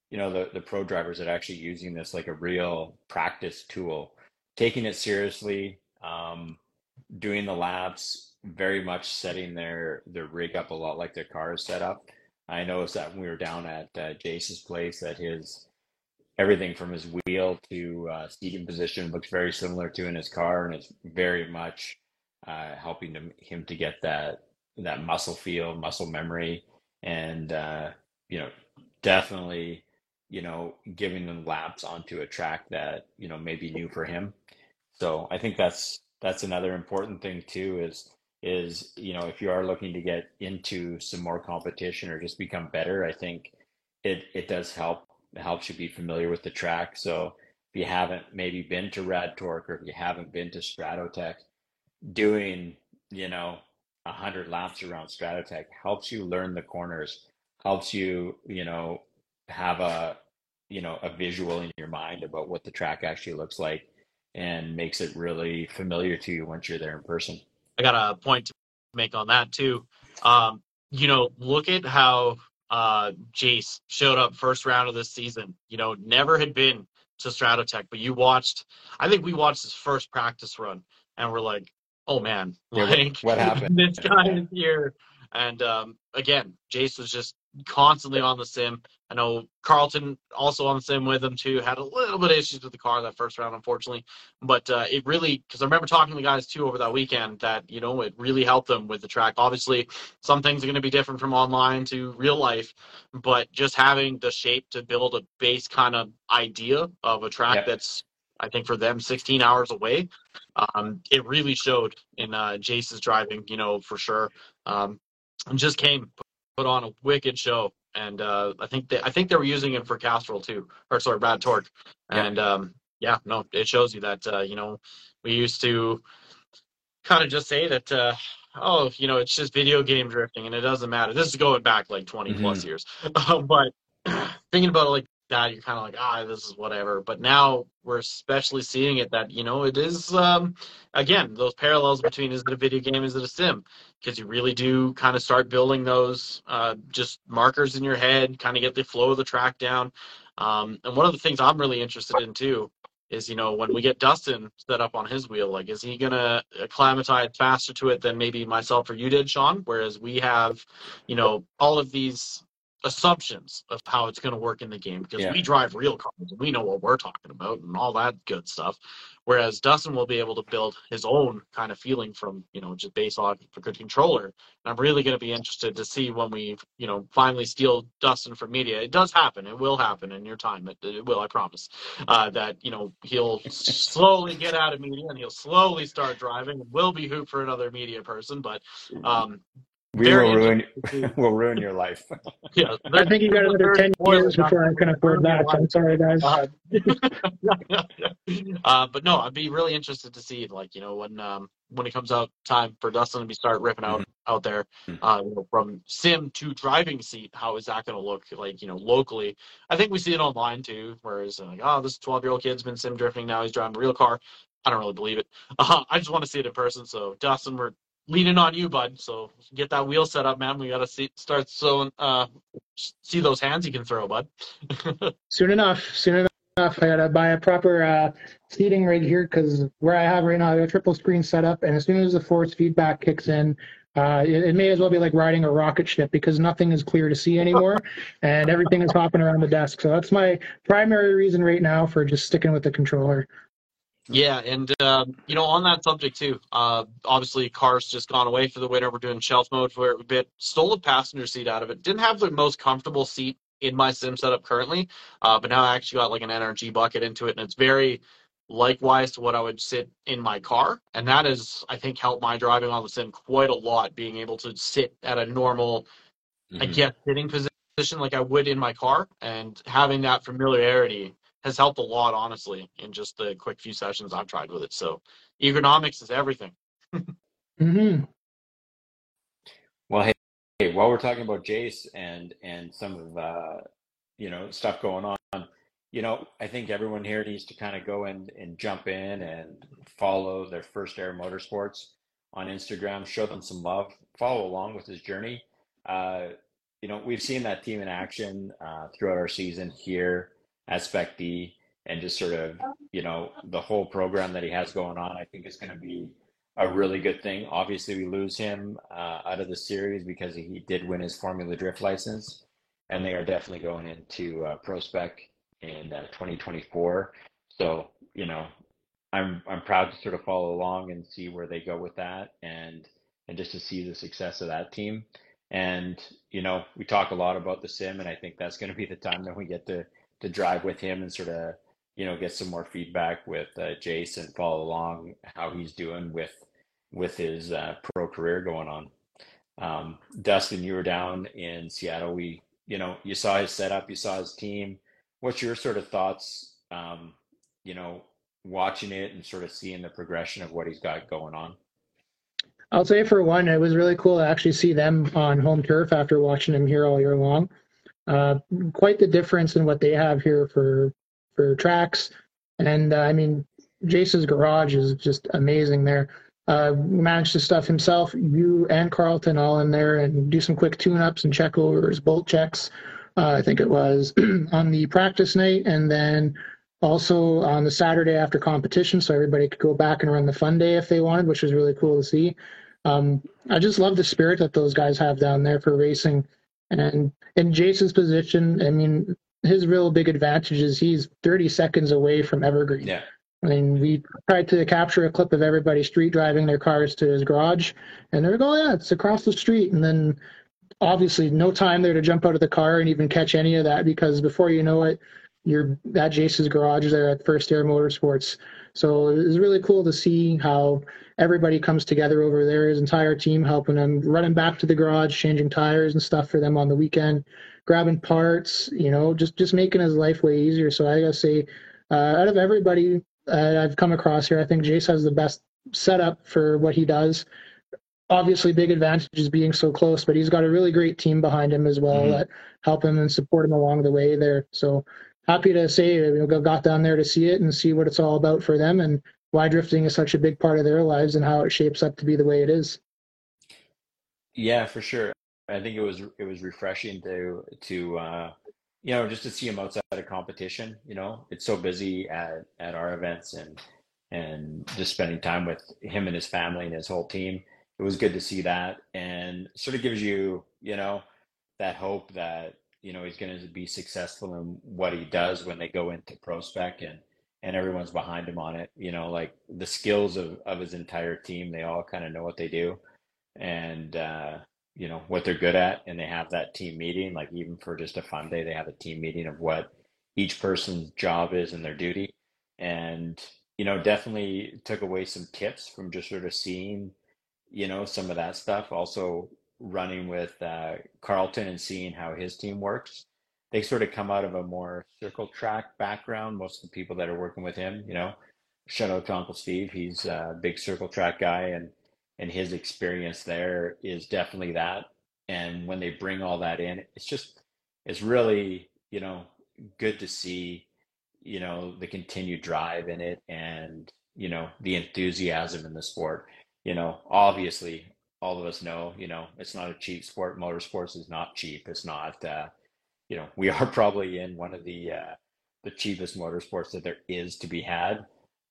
you know, the the pro drivers that are actually using this like a real practice tool, taking it seriously, um, doing the laps, very much setting their their rig up a lot like their car is set up. I noticed that when we were down at uh, Jace's place, that his everything from his wheel to uh, seating position looks very similar to in his car, and it's very much uh, helping to, him to get that that muscle feel, muscle memory, and uh, you know, definitely, you know, giving them laps onto a track that you know may be new for him. So I think that's that's another important thing too. Is is you know if you are looking to get into some more competition or just become better, I think it it does help. It helps you be familiar with the track. So if you haven't maybe been to Rad Torque or if you haven't been to Stratotech, doing, you know, a hundred laps around Stratotech helps you learn the corners, helps you, you know, have a, you know, a visual in your mind about what the track actually looks like and makes it really familiar to you once you're there in person. I got a point to make on that too. Um, you know, look at how uh, Jace showed up first round of this season. You know, never had been to Stratotech, but you watched. I think we watched his first practice run, and we're like, oh man, Yeah, what- like what happened? this guy is here. And um, again, Jace was just constantly on the sim. I know Carlton also on the sim with him too. Had a little bit of issues with the car that first round, unfortunately. But uh, it really, because I remember talking to the guys too over that weekend, that you know it really helped them with the track. Obviously, some things are going to be different from online to real life, but just having the shape to build a base kind of idea of a track Yeah. that's I think for them 16 hours away. Um, it really showed in uh, Jace's driving, you know, for sure. Um, and just came put on a wicked show, and uh, I think they, I think they were using it for Castrol too, or sorry, Rad Torque, Yeah. and um, yeah, no, it shows you that uh, you know we used to kind of just say that. Uh, Oh, you know, it's just video game drifting, and it doesn't matter. This is going back like 20 plus years, but thinking about it like that, you're kind of like, ah, this is whatever. But now we're especially seeing it that you know it is um, again those parallels between is it a video game, is it a sim? Because you really do kind of start building those uh, just markers in your head, kind of get the flow of the track down. Um, and one of the things I'm really interested in too is you know when we get Dustin set up on his wheel, like is he gonna acclimatize faster to it than maybe myself or you did, Sean? Whereas we have, you know, all of these assumptions of how it's going to work in the game because Yeah. we drive real cars and we know what we're talking about and all that good stuff. Whereas Dustin will be able to build his own kind of feeling from, you know, just based on a good controller. And I'm really going to be interested to see when we, you know, finally steal Dustin from media. It does happen. It will happen in your time. It, it will, I promise. Uh, that, you know, he'll slowly get out of media and he'll slowly start driving and will be hoop for another media person. But um, We Very will ruin will ruin your life. yeah, I think you got another 10 years before I can afford that. I'm sorry, guys. Uh, uh, but no, I'd be really interested to see, like, you know, when um, when it comes out time for Dustin to be start ripping out out there, Mhm. uh, you know, from sim to driving seat. How is that going to look like, you know, locally? I think we see it online too, whereas like, oh, this 12 year old kid's been sim drifting now. He's driving a real car. I don't really believe it. Uh, I just want to see it in person. So Dustin, we're leaning on you, bud. So get that wheel set up, man. We got to see start so uh, see those hands you can throw, bud. Soon enough, soon enough. I gotta buy a proper uh, seating rig here because where I have right now, I got a triple screen set up, and as soon as the force feedback kicks in, uh, it, it may as well be like riding a rocket ship because nothing is clear to see anymore, and everything is hopping around the desk. So that's my primary reason right now for just sticking with the controller. Yeah, and um, you know, on that subject too, uh, obviously cars just gone away for the winter. We're doing shelf mode for a bit. Stole a passenger seat out of it. Didn't have the most comfortable seat in my sim setup currently, uh, but now I actually got like an NRG bucket into it, and it's very likewise to what I would sit in my car, and that is, I think, helped my driving on the sim quite a lot. Being able to sit at a normal I Mhm. get sitting position like I would in my car, and having that familiarity has helped a lot, honestly, in just the quick few sessions I've tried with it. So, ergonomics is everything. hmm Well, hey, hey, while we're talking about Jace and and some of uh, you know stuff going on, you know, I think everyone here needs to kind of go in and jump in and follow their First Air Motorsports on Instagram, show them some love, follow along with his journey. Uh, you know, we've seen that team in action uh, throughout our season here at Spec D, and just sort of, you know, the whole program that he has going on. I think is going to be a really good thing. Obviously, we lose him uh, out of the series because he did win his Formula Drift license, and they are definitely going into uh, Pro Spec in uh, 2024. So, you know, I'm I'm proud to sort of follow along and see where they go with that, and and just to see the success of that team. And you know, we talk a lot about the sim, and I think that's going to be the time that we get to to drive with him and sort of you know get some more feedback with uh, and follow along how he's doing with with his uh, pro career going on. Um, Dustin, you were down in Seattle. We you know you saw his setup, you saw his team. What's your sort of thoughts? Um, you know, watching it and sort of seeing the progression of what he's got going on. I'll say for one, it was really cool to actually see them on home turf after watching them here all year long. Uh, quite the difference in what they have here for for tracks, and uh, I mean, Jace's garage is just amazing there. Uh, managed to stuff himself, you and Carlton all in there, and do some quick tune-ups and check overs, bolt checks. Uh, I think it was on the practice night, and then also on the Saturday after competition, so everybody could go back and run the fun day if they wanted, which was really cool to see. Um, I just love the spirit that those guys have down there for racing. And in Jason's position, I mean, his real big advantage is he's 30 seconds away from Evergreen. Yeah. I mean, we tried to capture a clip of everybody street driving their cars to his garage, and they're like, oh, yeah, it's across the street. And then obviously, no time there to jump out of the car and even catch any of that because before you know it, you're at Jason's garage there at First Air Motorsports. So it was really cool to see how everybody comes together over there, his entire team helping him, running back to the garage, changing tires and stuff for them on the weekend, grabbing parts, you know, just, just making his life way easier. So I gotta say, uh, out of everybody uh, I've come across here, I think Jace has the best setup for what he does. Obviously, big advantage is being so close, but he's got a really great team behind him as well mm-hmm. that help him and support him along the way there. So happy to say we got down there to see it and see what it's all about for them and why drifting is such a big part of their lives and how it shapes up to be the way it is. Yeah, for sure. I think it was it was refreshing to to uh, you know just to see him outside of competition. You know, it's so busy at at our events and and just spending time with him and his family and his whole team. It was good to see that and sort of gives you you know that hope that you know he's going to be successful in what he does when they go into pro spec and and everyone's behind him on it you know like the skills of of his entire team they all kind of know what they do. And uh you know what they're good at and they have that team meeting like even for just a fun day they have a team meeting of what each person's job is and their duty. And you know definitely took away some tips from just sort of seeing you know some of that stuff. Also running with uh, Carlton and seeing how his team works. They sort of come out of a more circle track background. Most of the people that are working with him, you know, shout out to Uncle Steve. He's a big circle track guy, and and his experience there is definitely that. And when they bring all that in, it's just it's really you know good to see you know the continued drive in it and you know the enthusiasm in the sport you know obviously all of us know, you know, it's not a cheap sport. Motorsports is not cheap. It's not, uh, you know, we are probably in one of the uh, the cheapest motorsports that there is to be had,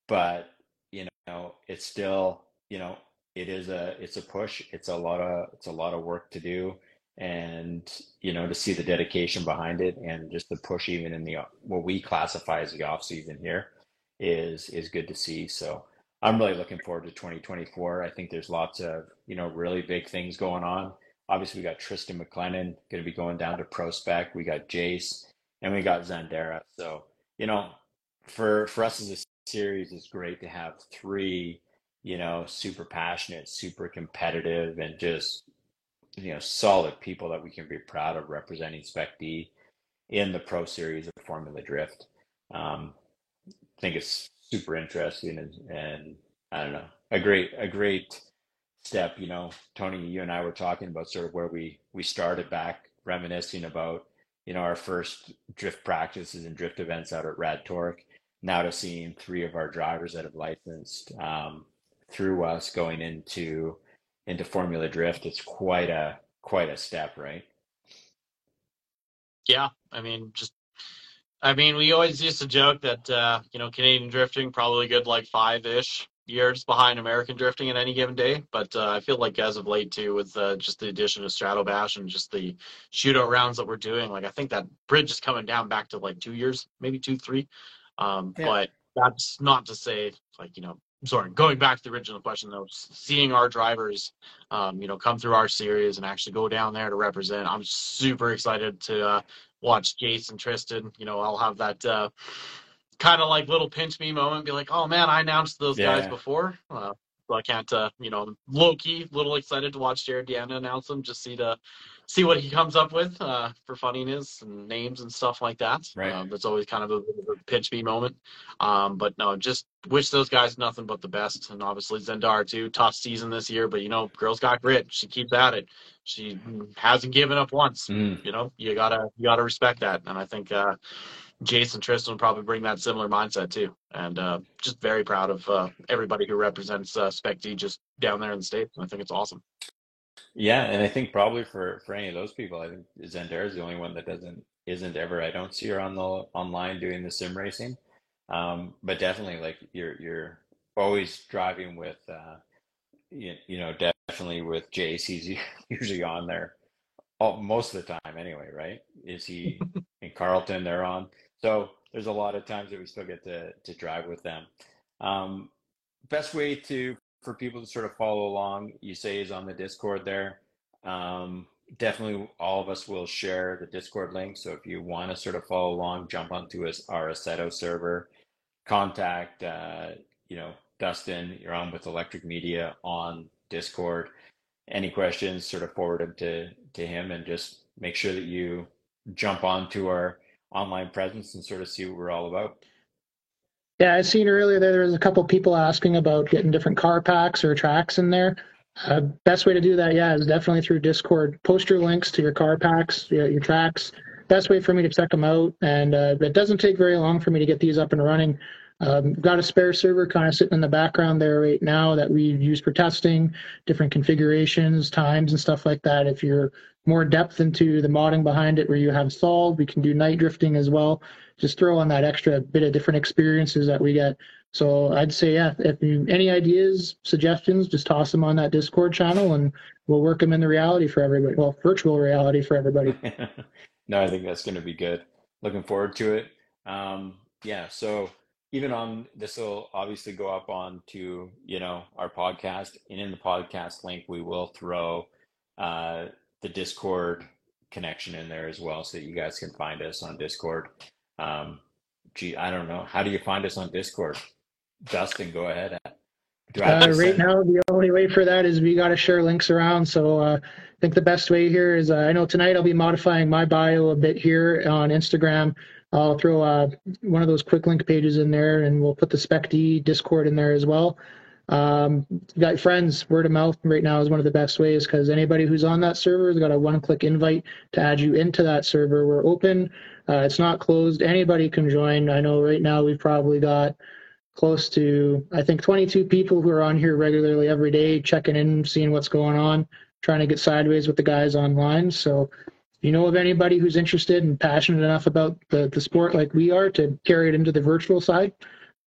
but you know, it's still, you know, it is a it's a push. It's a lot of it's a lot of work to do, and you know, to see the dedication behind it and just the push, even in the what we classify as the off season here, is is good to see. So I'm really looking forward to 2024. I think there's lots of, you know, really big things going on. Obviously, we got Tristan McLennan going to be going down to Pro Spec. We got Jace and we got Zandera. So, you know, for for us as a series, it's great to have three, you know, super passionate, super competitive, and just, you know, solid people that we can be proud of representing Spec D in the Pro Series of Formula Drift. Um, I think it's super interesting and, and I don't know a great a great step. You know, Tony, you and I were talking about sort of where we we started back, reminiscing about you know our first drift practices and drift events out at Rad Torque. Now to seeing three of our drivers that have licensed um, through us going into into Formula Drift, it's quite a quite a step, right? Yeah, I mean, just I mean, we always used to joke that uh, you know Canadian drifting probably good like five ish years behind American drifting at any given day. But uh, I feel like as of late too, with uh, just the addition of Strato Bash and just the shootout rounds that we're doing, like I think that bridge is coming down back to like two years, maybe two, three. Um, yeah. But that's not to say like you know. Sorry, going back to the original question though, seeing our drivers, um, you know, come through our series and actually go down there to represent, I'm super excited to uh, watch Jason Tristan, you know, I'll have that uh, kind of like little pinch me moment, be like, oh man, I announced those yeah. guys before. Uh, so I can't, uh, you know, low key, little excited to watch Jarod DeAnda announce them, just see to see what he comes up with uh, for funniness and names and stuff like that. Right. Um, that's always kind of a, a pinch me moment. Um, but no, just wish those guys nothing but the best. And obviously Zendar too, tough season this year, but you know, girl's got grit. She keeps at it. She hasn't given up once. Mm. You know, you gotta you gotta respect that. And I think uh, Jason Tristan will probably bring that similar mindset too. And uh, just very proud of uh, everybody who represents uh, Spec D just down there in the states. I think it's awesome. Yeah, and I think probably for for any of those people, I think Zendara is the only one that doesn't isn't ever. I don't see her on the online doing the sim racing. Um, but definitely, like you're you're always driving with, uh, you, you know, definitely with Jace. He's usually on there all, most of the time anyway, right? Is he in Carlton? They're on. So there's a lot of times that we still get to to drive with them. Um, best way to for people to sort of follow along, you say, is on the Discord there. Um, definitely, all of us will share the Discord link. So if you want to sort of follow along, jump onto us, our Assetto server, contact, uh, you know, Dustin. You're on with Elektrik Media on Discord. Any questions, sort of forward them to to him, and just make sure that you jump onto our online presence and sort of see what we're all about. Yeah, I seen earlier there, there was a couple people asking about getting different car packs or tracks in there. Uh, best way to do that, yeah, is definitely through Discord. Post your links to your car packs, your, your tracks. Best way for me to check them out, and uh, it doesn't take very long for me to get these up and running. Um, got a spare server kind of sitting in the background there right now that we use for testing different configurations, times, and stuff like that. If you're more depth into the modding behind it, where you have solved, we can do night drifting as well. Just throw on that extra bit of different experiences that we get. So I'd say, yeah, if you any ideas, suggestions, just toss them on that Discord channel, and we'll work them in the reality for everybody. Well, virtual reality for everybody. no, I think that's going to be good. Looking forward to it. Um, yeah, so even on this will obviously go up on to you know our podcast, and in the podcast link we will throw uh, the Discord connection in there as well, so that you guys can find us on Discord. Um, gee, I don't know. How do you find us on Discord? Dustin, go ahead. Uh, right now, the only way for that is we got to share links around. So uh, I think the best way here is uh, I know tonight I'll be modifying my bio a bit here on Instagram. I'll throw uh, one of those quick link pages in there, and we'll put the SpecD Discord in there as well. Um, got friends, word of mouth right now is one of the best ways because anybody who's on that server has got a one-click invite to add you into that server. We're open. Uh, it's not closed. Anybody can join. I know right now we've probably got close to I think 22 people who are on here regularly every day, checking in, seeing what's going on, trying to get sideways with the guys online. So you know of anybody who's interested and passionate enough about the, the sport like we are to carry it into the virtual side,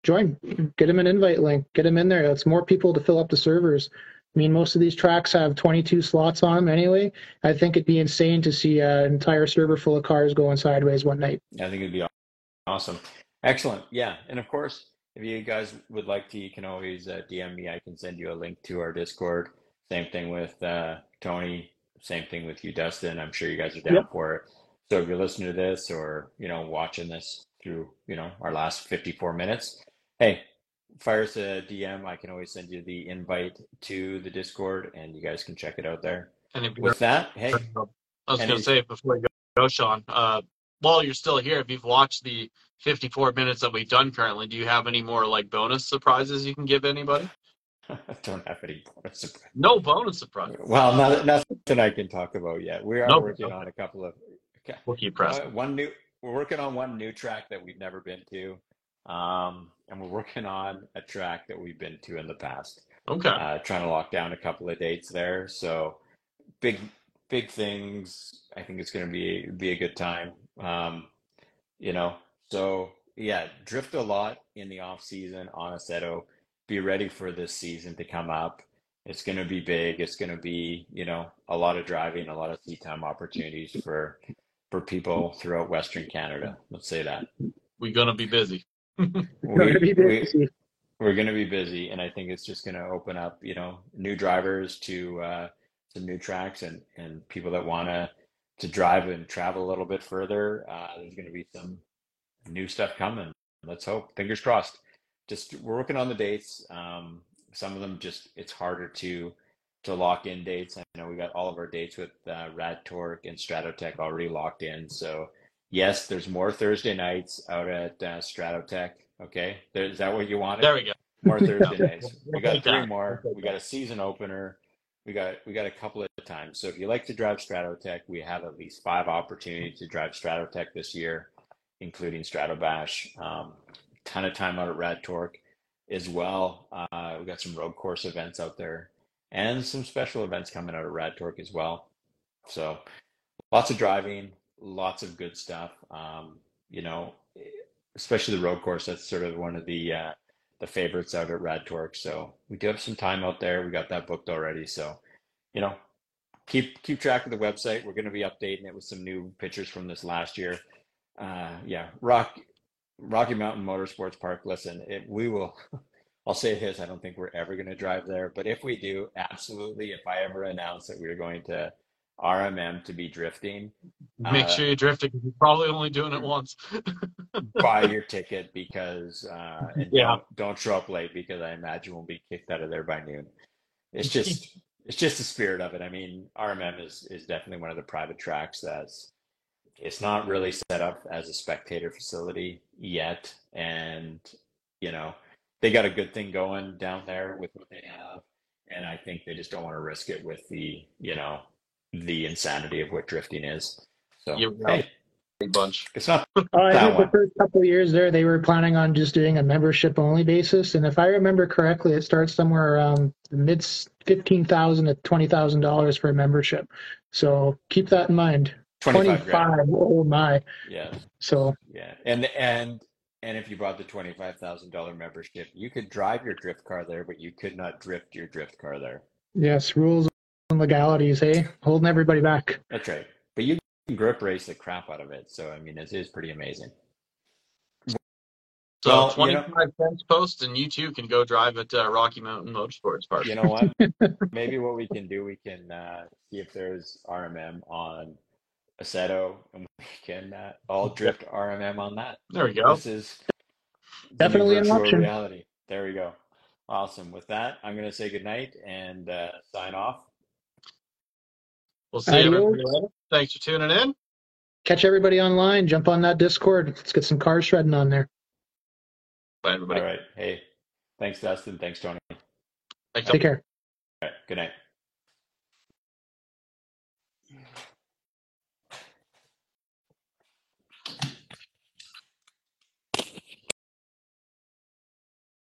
join. Get them an invite link. Get them in there. That's more people to fill up the servers. I mean, most of these tracks have 22 slots on them anyway. I think it'd be insane to see an entire server full of cars going sideways one night. I think it'd be awesome. Excellent. Yeah. And of course, if you guys would like to, you can always uh, DM me. I can send you a link to our Discord. Same thing with uh, Tony. Same thing with you, Dustin. I'm sure you guys are down yep. for it. So if you're listening to this or you know watching this through you know our last 54 minutes, hey, fire us a DM. I can always send you the invite to the Discord, and you guys can check it out there. And with that, hey, I was going to say before you go, Sean, uh, while you're still here, if you've watched the 54 minutes that we've done currently, do you have any more like bonus surprises you can give anybody? I don't have any bonus surprise. No bonus surprise. Well, not, nothing I can talk about yet. We are nope. working on a couple of. Okay. We'll keep pressing. Uh, one new. We're working on one new track that we've never been to, um, and we're working on a track that we've been to in the past. Okay. Uh, trying to lock down a couple of dates there. So, big, big things. I think it's going to be be a good time. Um, you know, so yeah, drift a lot in the off season on Assetto. Be ready for this season to come up. It's going to be big. It's going to be you know a lot of driving, a lot of seat time opportunities for for people throughout Western Canada. Let's say that. We're going to be busy. we, we, we're going to be busy, and I think it's just going to open up you know new drivers to uh, some new tracks and and people that want to to drive and travel a little bit further. Uh, there's going to be some new stuff coming. Let's hope. Fingers crossed. Just we're working on the dates. Um, some of them just it's harder to to lock in dates. I know we got all of our dates with uh, Rad Torque and Stratotech already locked in. So yes, there's more Thursday nights out at uh, Stratotech. Okay, there, is that what you wanted? There we go. More Thursday nights. We got three more. We got a season opener. We got we got a couple of times. So if you like to drive Stratotech, we have at least five opportunities to drive Stratotech this year including Stratobash. Um, ton of time out at Rad Torque as well. Uh, we got some road course events out there and some special events coming out of Rad Torque as well. So lots of driving, lots of good stuff. Um, you know, especially the road course. That's sort of one of the uh, the favorites out at Rad Torque. So we do have some time out there. We got that booked already. So you know, keep keep track of the website. We're going to be updating it with some new pictures from this last year. Uh, yeah, Rock Rocky Mountain Motorsports Park. Listen, it, we will. I'll say this: I don't think we're ever going to drive there, but if we do, absolutely. If I ever announce that we're going to RMM to be drifting, Make uh, sure you're drifting. You're probably only doing it once. buy your ticket because uh, and Yeah. don't, don't show up late because I imagine we'll be kicked out of there by noon. It's just it's just the spirit of it. I mean, RMM is is definitely one of the private tracks that's it's not really set up as a spectator facility yet, and you know they got a good thing going down there with what they have, and I think they just don't want to risk it with the you know the insanity of what drifting is. So Yeah. hey, Big bunch. it's not Uh, I That think the first couple of years there, they were planning on just doing a membership only basis, and if I remember correctly, it starts somewhere around the mid fifteen thousand to twenty thousand dollars for a membership. So keep that in mind. 25 grand. Oh my! Yeah. So Yeah, and and and if you bought the twenty five thousand dollar membership, you could drive your drift car there, but you could not drift your drift car there. yes, rules and legalities, hey, holding everybody back. That's right. But you can grip race the crap out of it. So I mean, it is pretty amazing. So Well, you know- 25 cents post, and you too can go drive at uh, Rocky Mountain Motorsports Park. You know what? Maybe what we can do, we can uh, see if there's RMM on Assetto, and we can uh, all drift RMM on that. There we go. This is Definitely an virtual option. reality. There we go. Awesome. With that, I'm going to say goodnight and uh, sign off. We'll see you Adios. everybody later. Thanks for tuning in. Catch everybody online. Jump on that Discord. Let's get some cars shredding on there. Bye, everybody. All right. Hey, thanks, Dustin. Thanks, Tony. Thanks. Take care. right. Good night.